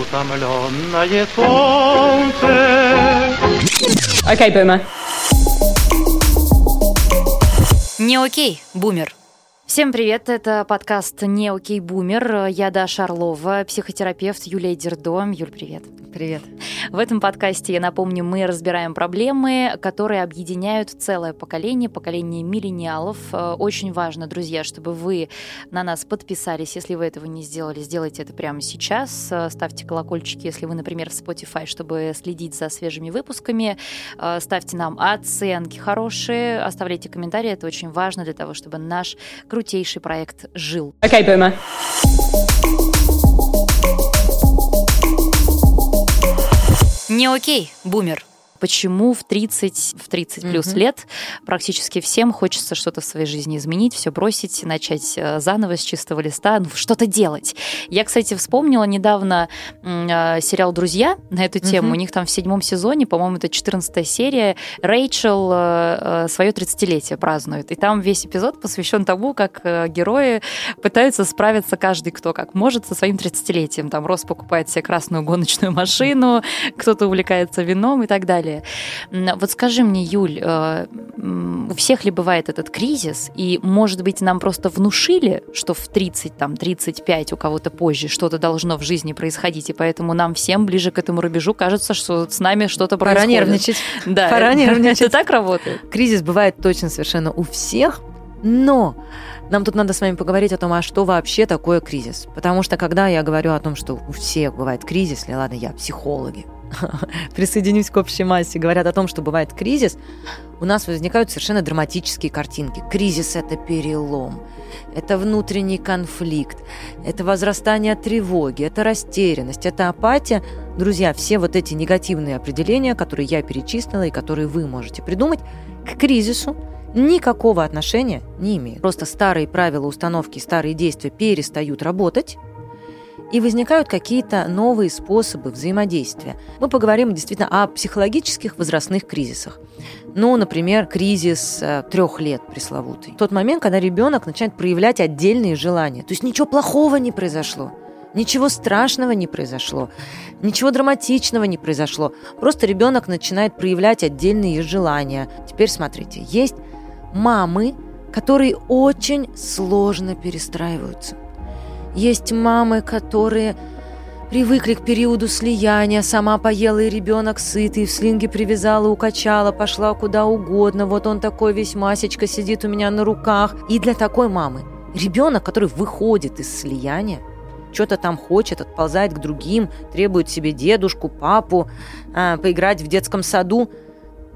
утомленное солнце. Окей, Бумер. Не окей, бумер. Всем привет, это подкаст «Не окей, бумер». Я Даша Орлова, психотерапевт Юлия Дердом. Юль, привет. Привет. В этом подкасте, я напомню, мы разбираем проблемы, которые объединяют целое поколение, поколение миллениалов. Э, очень важно, друзья, чтобы вы на нас подписались. Если вы этого не сделали, сделайте это прямо сейчас. Э, ставьте колокольчики, если вы, например, в Spotify, чтобы следить за свежими выпусками. Э, ставьте нам оценки хорошие, оставляйте комментарии. Это очень важно для того, чтобы наш крутейший проект жил. Окей, okay, Бумер. Не окей, бумер почему в 30, в 30 плюс mm-hmm. лет практически всем хочется что-то в своей жизни изменить, все бросить, начать э, заново с чистого листа, ну, что-то делать. Я, кстати, вспомнила недавно э, сериал «Друзья» на эту тему. Mm-hmm. У них там в седьмом сезоне, по-моему, это 14 серия, Рэйчел э, свое 30-летие празднует. И там весь эпизод посвящен тому, как герои пытаются справиться каждый, кто как может, со своим 30-летием. Там Рос покупает себе красную гоночную машину, кто-то увлекается вином и так далее далее. Вот скажи мне, Юль, э, у всех ли бывает этот кризис, и, может быть, нам просто внушили, что в 30, там, 35, у кого-то позже что-то должно в жизни происходить, и поэтому нам всем ближе к этому рубежу кажется, что с нами что-то происходит. Пора нервничать. Да, Пора нервничать. Это так работает? Кризис бывает точно совершенно у всех, но нам тут надо с вами поговорить о том, а что вообще такое кризис. Потому что когда я говорю о том, что у всех бывает кризис, или ладно, я психологи, присоединюсь к общей массе, говорят о том, что бывает кризис, у нас возникают совершенно драматические картинки. Кризис – это перелом, это внутренний конфликт, это возрастание тревоги, это растерянность, это апатия. Друзья, все вот эти негативные определения, которые я перечислила и которые вы можете придумать, к кризису никакого отношения не имеют. Просто старые правила установки, старые действия перестают работать, и возникают какие-то новые способы взаимодействия. Мы поговорим действительно о психологических возрастных кризисах. Ну, например, кризис э, трех лет пресловутый. Тот момент, когда ребенок начинает проявлять отдельные желания. То есть ничего плохого не произошло. Ничего страшного не произошло, ничего драматичного не произошло. Просто ребенок начинает проявлять отдельные желания. Теперь смотрите, есть мамы, которые очень сложно перестраиваются. Есть мамы, которые привыкли к периоду слияния, сама поела и ребенок сытый, в слинге привязала, укачала, пошла куда угодно, вот он такой весь масечка сидит у меня на руках. И для такой мамы ребенок, который выходит из слияния, что-то там хочет, отползает к другим, требует себе дедушку, папу, а, поиграть в детском саду,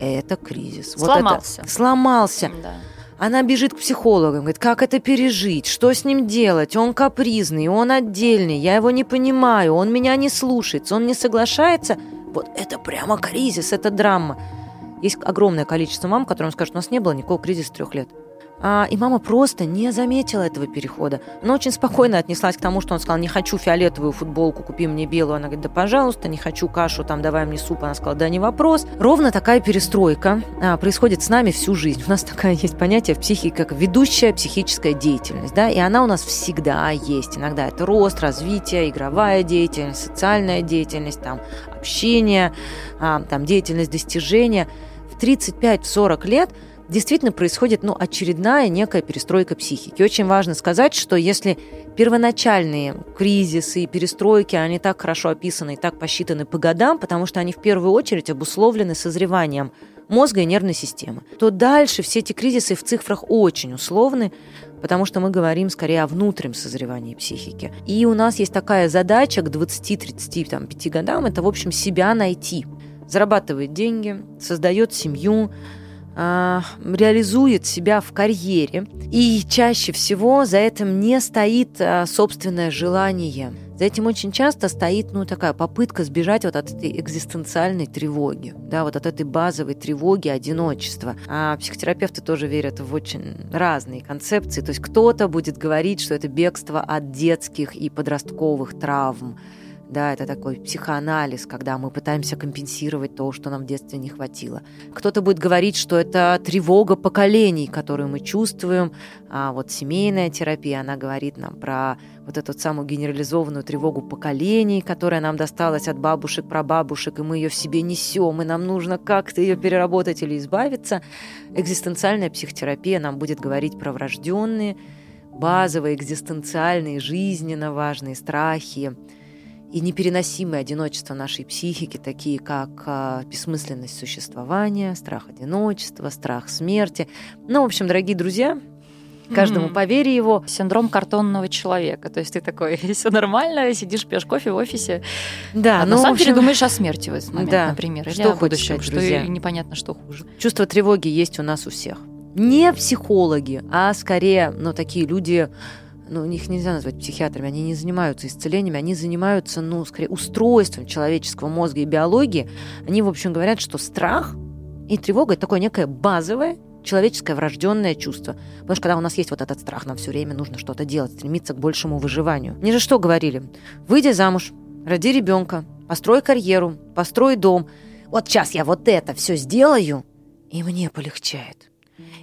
это кризис. Сломался. Вот это, сломался. Да. Она бежит к психологам, говорит, как это пережить, что с ним делать, он капризный, он отдельный, я его не понимаю, он меня не слушается, он не соглашается. Вот это прямо кризис, это драма. Есть огромное количество мам, которым скажут, у нас не было никакого кризиса трех лет. А, и мама просто не заметила этого перехода. Она очень спокойно отнеслась к тому, что он сказал, не хочу фиолетовую футболку, купи мне белую. Она говорит, да пожалуйста, не хочу кашу, там давай мне суп. Она сказала, да не вопрос. Ровно такая перестройка а, происходит с нами всю жизнь. У нас такая есть понятие в психике, как ведущая психическая деятельность. Да? И она у нас всегда есть. Иногда это рост, развитие, игровая деятельность, социальная деятельность, там, общение, а, там, деятельность достижения. В 35-40 лет – действительно происходит ну, очередная некая перестройка психики. Очень важно сказать, что если первоначальные кризисы и перестройки, они так хорошо описаны и так посчитаны по годам, потому что они в первую очередь обусловлены созреванием мозга и нервной системы, то дальше все эти кризисы в цифрах очень условны, потому что мы говорим скорее о внутреннем созревании психики. И у нас есть такая задача к 20-35 годам, это, в общем, себя найти. Зарабатывает деньги, создает семью, а, реализует себя в карьере, и чаще всего за этим не стоит а, собственное желание. За этим очень часто стоит ну, такая попытка сбежать вот от этой экзистенциальной тревоги, да, вот от этой базовой тревоги одиночества. А психотерапевты тоже верят в очень разные концепции. То есть кто-то будет говорить, что это бегство от детских и подростковых травм, Да, это такой психоанализ, когда мы пытаемся компенсировать то, что нам в детстве не хватило. Кто-то будет говорить, что это тревога поколений, которую мы чувствуем. А вот семейная терапия, она говорит нам про вот эту самую генерализованную тревогу поколений, которая нам досталась от бабушек, прабабушек, и мы ее в себе несем, и нам нужно как-то ее переработать или избавиться. Экзистенциальная психотерапия нам будет говорить про врожденные, базовые, экзистенциальные, жизненно важные страхи, и непереносимые одиночества нашей психики, такие как э, бессмысленность существования, страх одиночества, страх смерти. Ну, в общем, дорогие друзья, каждому mm-hmm. по его. Синдром картонного человека. То есть ты такой, все нормально, сидишь, пьешь кофе в офисе. Да, а ну, на самом общем... деле думаешь о смерти в этот момент, да. например. Что о будущем, что друзья? непонятно, что хуже. Чувство тревоги есть у нас у всех. Не психологи, а скорее, ну, такие люди, ну, их нельзя назвать психиатрами, они не занимаются исцелениями, они занимаются, ну, скорее, устройством человеческого мозга и биологии. Они, в общем, говорят, что страх и тревога – это такое некое базовое человеческое врожденное чувство. Потому что когда у нас есть вот этот страх, нам все время нужно что-то делать, стремиться к большему выживанию. Мне же что говорили? Выйди замуж, роди ребенка, построй карьеру, построй дом. Вот сейчас я вот это все сделаю, и мне полегчает.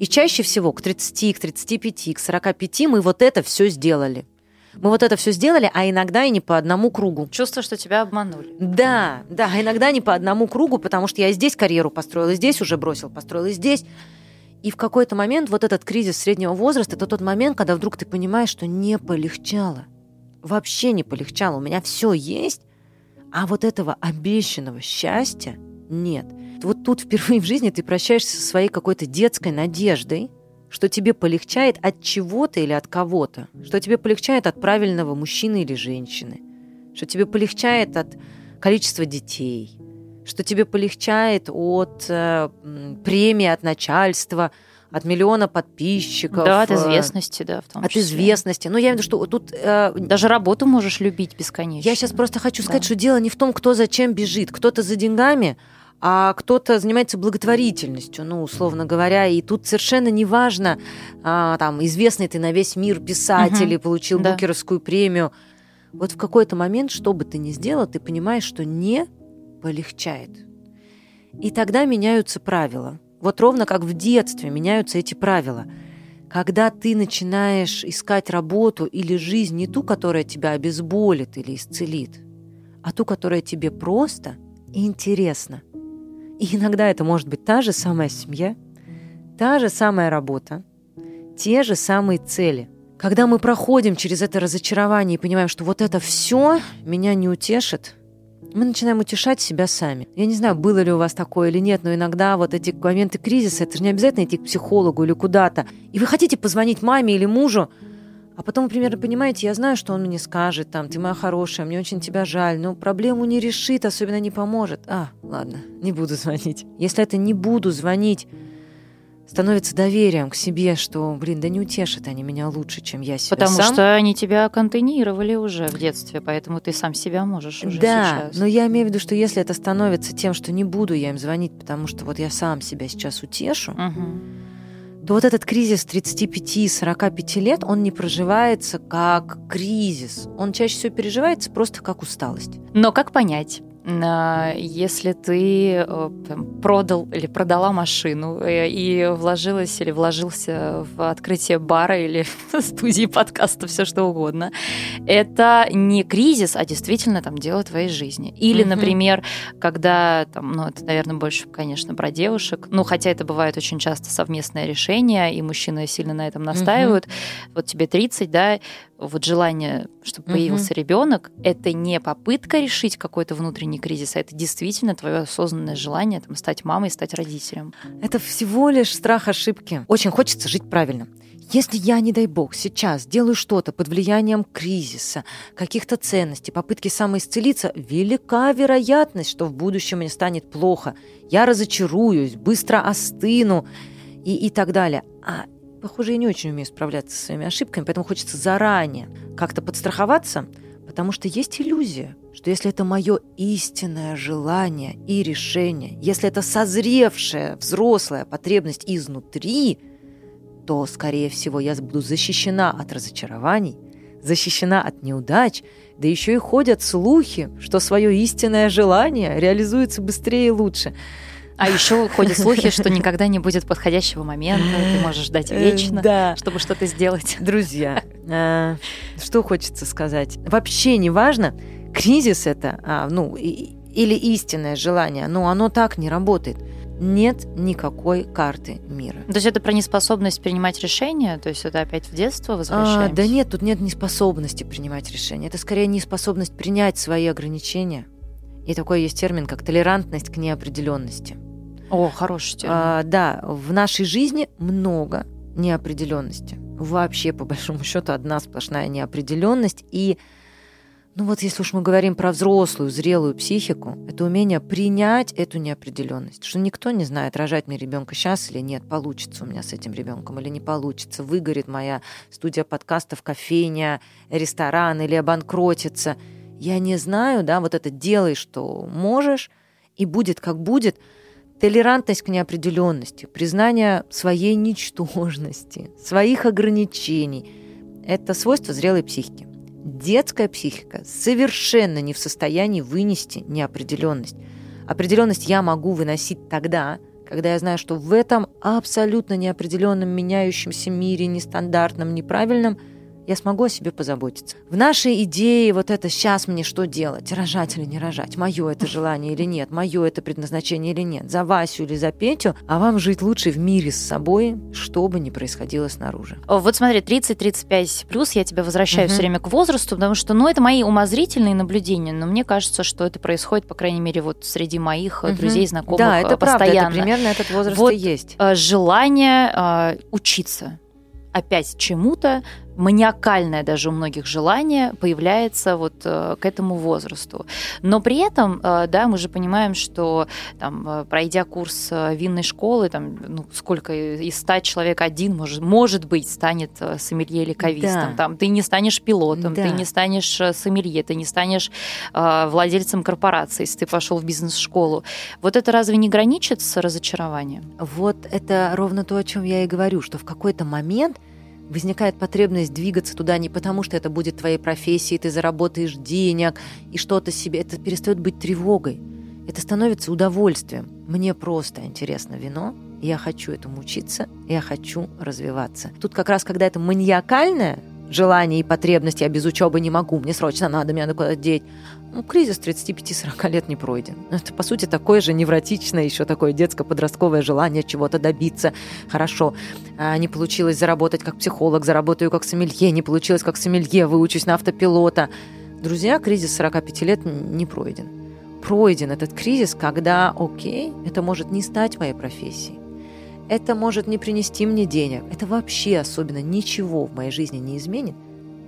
И чаще всего к 30, к 35, к 45 мы вот это все сделали. Мы вот это все сделали, а иногда и не по одному кругу. Чувство, что тебя обманули. Да, да, а иногда не по одному кругу, потому что я здесь карьеру построила, здесь уже бросил, построила, здесь. И в какой-то момент вот этот кризис среднего возраста, это тот момент, когда вдруг ты понимаешь, что не полегчало. Вообще не полегчало. У меня все есть, а вот этого обещанного счастья нет – вот тут впервые в жизни ты прощаешься со своей какой-то детской надеждой, что тебе полегчает от чего-то или от кого-то, что тебе полегчает от правильного мужчины или женщины, что тебе полегчает от количества детей, что тебе полегчает от э, премии от начальства, от миллиона подписчиков. Да, от известности, да, в том От числе. известности. Но я имею в виду, что тут... Э, Даже работу можешь любить бесконечно. Я сейчас просто хочу сказать, да. что дело не в том, кто зачем бежит. Кто-то за деньгами, а кто-то занимается благотворительностью, ну, условно говоря, и тут совершенно неважно, а, там, известный ты на весь мир писатель угу. получил да. Букеровскую премию. Вот в какой-то момент, что бы ты ни сделал, ты понимаешь, что не полегчает. И тогда меняются правила. Вот ровно как в детстве меняются эти правила. Когда ты начинаешь искать работу или жизнь не ту, которая тебя обезболит или исцелит, а ту, которая тебе просто и интересна – и иногда это может быть та же самая семья, та же самая работа, те же самые цели. Когда мы проходим через это разочарование и понимаем, что вот это все меня не утешит, мы начинаем утешать себя сами. Я не знаю, было ли у вас такое или нет, но иногда вот эти моменты кризиса, это же не обязательно идти к психологу или куда-то. И вы хотите позвонить маме или мужу, а потом вы примерно понимаете, я знаю, что он мне скажет, там, ты моя хорошая, мне очень тебя жаль, но проблему не решит, особенно не поможет. А, ладно, не буду звонить. Если это не буду звонить, становится доверием к себе, что, блин, да не утешат они меня лучше, чем я себя Потому сам. что они тебя контейнировали уже в детстве, поэтому ты сам себя можешь уже Да, сейчас. но я имею в виду, что если это становится тем, что не буду я им звонить, потому что вот я сам себя сейчас утешу, угу то вот этот кризис 35-45 лет, он не проживается как кризис. Он чаще всего переживается просто как усталость. Но как понять? А, если ты э, продал или продала машину э, и вложилась или вложился в открытие бара или студии подкаста, все что угодно, это не кризис, а действительно там дело твоей жизни. Или, mm-hmm. например, когда, там, ну, это, наверное, больше, конечно, про девушек, ну, хотя это бывает очень часто совместное решение, и мужчины сильно на этом настаивают. Mm-hmm. Вот тебе 30, да, вот желание, чтобы появился угу. ребенок, это не попытка решить какой-то внутренний кризис, а это действительно твое осознанное желание там, стать мамой, стать родителем. Это всего лишь страх ошибки. Очень хочется жить правильно. Если я, не дай бог, сейчас делаю что-то под влиянием кризиса, каких-то ценностей, попытки самоисцелиться, велика вероятность, что в будущем мне станет плохо. Я разочаруюсь, быстро остыну и, и так далее. А Похоже, я не очень умею справляться со своими ошибками, поэтому хочется заранее как-то подстраховаться, потому что есть иллюзия, что если это мое истинное желание и решение, если это созревшая взрослая потребность изнутри, то, скорее всего, я буду защищена от разочарований, защищена от неудач, да еще и ходят слухи, что свое истинное желание реализуется быстрее и лучше. А еще ходят слухи, что никогда не будет подходящего момента, ты можешь ждать э, вечно, да. чтобы что-то сделать. Друзья, э, что хочется сказать? Вообще не важно, кризис это, а, ну, или истинное желание, но оно так не работает нет никакой карты мира. То есть это про неспособность принимать решения? То есть это опять в детство возвращаемся? А, да нет, тут нет неспособности принимать решения. Это скорее неспособность принять свои ограничения. И такой есть термин, как толерантность к неопределенности. О, хороший термин. А, да, в нашей жизни много неопределенности. Вообще, по большому счету, одна сплошная неопределенность. И ну вот если уж мы говорим про взрослую, зрелую психику, это умение принять эту неопределенность, что никто не знает, рожать мне ребенка сейчас или нет, получится у меня с этим ребенком или не получится, выгорит моя студия подкастов, кофейня, ресторан или обанкротится. Я не знаю, да, вот это делай, что можешь, и будет как будет. Толерантность к неопределенности, признание своей ничтожности, своих ограничений – это свойство зрелой психики. Детская психика совершенно не в состоянии вынести неопределенность. Определенность я могу выносить тогда, когда я знаю, что в этом абсолютно неопределенном, меняющемся мире, нестандартном, неправильном – я смогу о себе позаботиться. В нашей идее вот это «сейчас мне что делать? Рожать или не рожать? Мое это желание или нет? Мое это предназначение или нет? За Васю или за Петю? А вам жить лучше в мире с собой, что бы ни происходило снаружи. Вот смотри, 30-35 плюс, я тебя возвращаю угу. все время к возрасту, потому что, ну, это мои умозрительные наблюдения, но мне кажется, что это происходит, по крайней мере, вот среди моих угу. друзей, знакомых Да, это постоянно. правда, это примерно этот возраст вот, и есть. Э, желание э, учиться опять чему-то, маниакальное даже у многих желание появляется вот э, к этому возрасту. Но при этом, э, да, мы же понимаем, что там, э, пройдя курс винной школы, там, ну, сколько из ста человек один, может, может быть, станет сомелье или кавистом. Да. Там, ты не станешь пилотом, да. ты не станешь сомелье, ты не станешь э, владельцем корпорации, если ты пошел в бизнес-школу. Вот это разве не граничит с разочарованием? Вот это ровно то, о чем я и говорю, что в какой-то момент возникает потребность двигаться туда не потому, что это будет твоей профессией, ты заработаешь денег и что-то себе. Это перестает быть тревогой. Это становится удовольствием. Мне просто интересно вино, я хочу этому учиться, я хочу развиваться. Тут как раз, когда это маниакальное желание и потребность, я без учебы не могу, мне срочно надо, мне надо куда-то деть, ну, кризис 35-40 лет не пройден. Это, по сути, такое же невротичное, еще такое детско-подростковое желание чего-то добиться. Хорошо, а, не получилось заработать как психолог, заработаю как сомелье, не получилось как сомелье, выучусь на автопилота. Друзья, кризис 45 лет не пройден. Пройден этот кризис, когда, окей, это может не стать моей профессией. Это может не принести мне денег. Это вообще особенно ничего в моей жизни не изменит.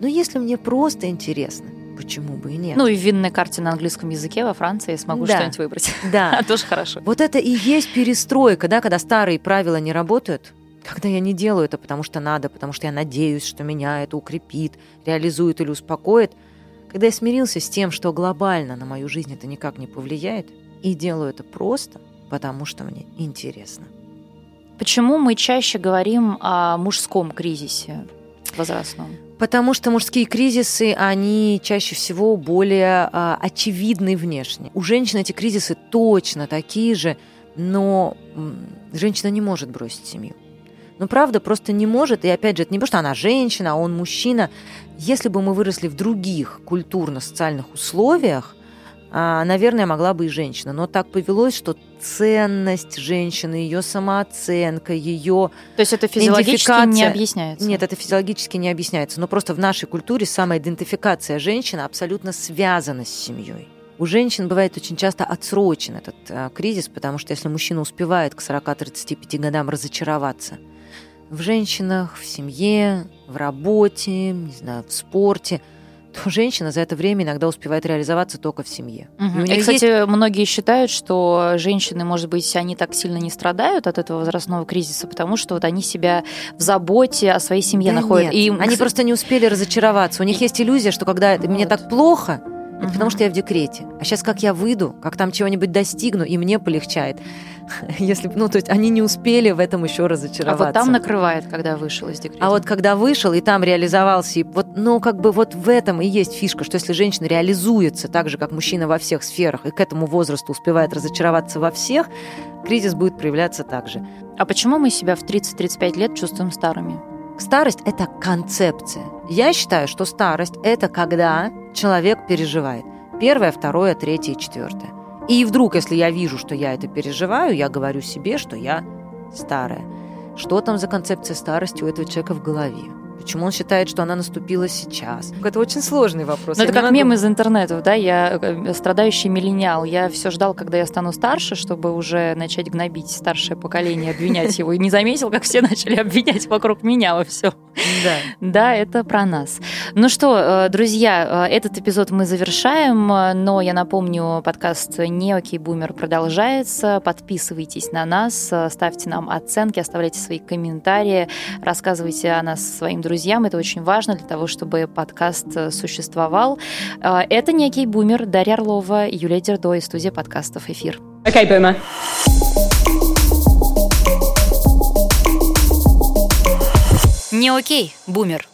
Но если мне просто интересно, почему бы и нет. Ну и в винной карте на английском языке во Франции я смогу да. что-нибудь выбрать. Да. Тоже хорошо. Вот это и есть перестройка, да, когда старые правила не работают, когда я не делаю это, потому что надо, потому что я надеюсь, что меня это укрепит, реализует или успокоит, когда я смирился с тем, что глобально на мою жизнь это никак не повлияет, и делаю это просто, потому что мне интересно. Почему мы чаще говорим о мужском кризисе возрастном? Потому что мужские кризисы, они чаще всего более а, очевидны внешне. У женщин эти кризисы точно такие же, но женщина не может бросить семью. Ну, правда, просто не может. И опять же, это не потому, что она женщина, а он мужчина. Если бы мы выросли в других культурно-социальных условиях, наверное, могла бы и женщина. Но так повелось, что ценность женщины, ее самооценка, ее То есть это физиологически не объясняется? Нет, это физиологически не объясняется. Но просто в нашей культуре самоидентификация женщины абсолютно связана с семьей. У женщин бывает очень часто отсрочен этот а, кризис, потому что если мужчина успевает к 40-35 годам разочароваться в женщинах, в семье, в работе, не знаю, в спорте – то женщина за это время иногда успевает реализоваться только в семье. Угу. И, и, кстати, есть... многие считают, что женщины, может быть, они так сильно не страдают от этого возрастного кризиса, потому что вот они себя в заботе о своей семье да находят. Нет. И они просто не успели разочароваться. У них есть иллюзия, что когда вот. мне так плохо, Это потому что я в декрете. А сейчас как я выйду, как там чего-нибудь достигну, и мне полегчает. Если, ну, то есть они не успели в этом еще разочароваться. А вот там накрывает, когда вышел из декрета. А вот когда вышел и там реализовался, и вот, ну, как бы вот в этом и есть фишка, что если женщина реализуется так же, как мужчина во всех сферах, и к этому возрасту успевает разочароваться во всех, кризис будет проявляться так же. А почему мы себя в 30-35 лет чувствуем старыми? Старость – это концепция. Я считаю, что старость – это когда человек переживает. Первое, второе, третье, четвертое. И вдруг, если я вижу, что я это переживаю, я говорю себе, что я старая. Что там за концепция старости у этого человека в голове? Почему он считает, что она наступила сейчас? Это очень сложный вопрос. Ну, это как могу... мем из интернета, да? Я э, страдающий миллениал. Я все ждал, когда я стану старше, чтобы уже начать гнобить старшее поколение, обвинять его. И не заметил, как все начали обвинять вокруг меня во все. Да. Да, это про нас. Ну что, э, друзья, э, этот эпизод мы завершаем, но я напомню, подкаст «Не окей, бумер» продолжается. Подписывайтесь на нас, ставьте нам оценки, оставляйте свои комментарии, рассказывайте о нас своим друзьям друзьям. Это очень важно для того, чтобы подкаст э, существовал. Э, это некий бумер Дарья Орлова, Юлия Дердо и студия подкастов «Эфир». Окей, okay, бумер. Не окей, бумер.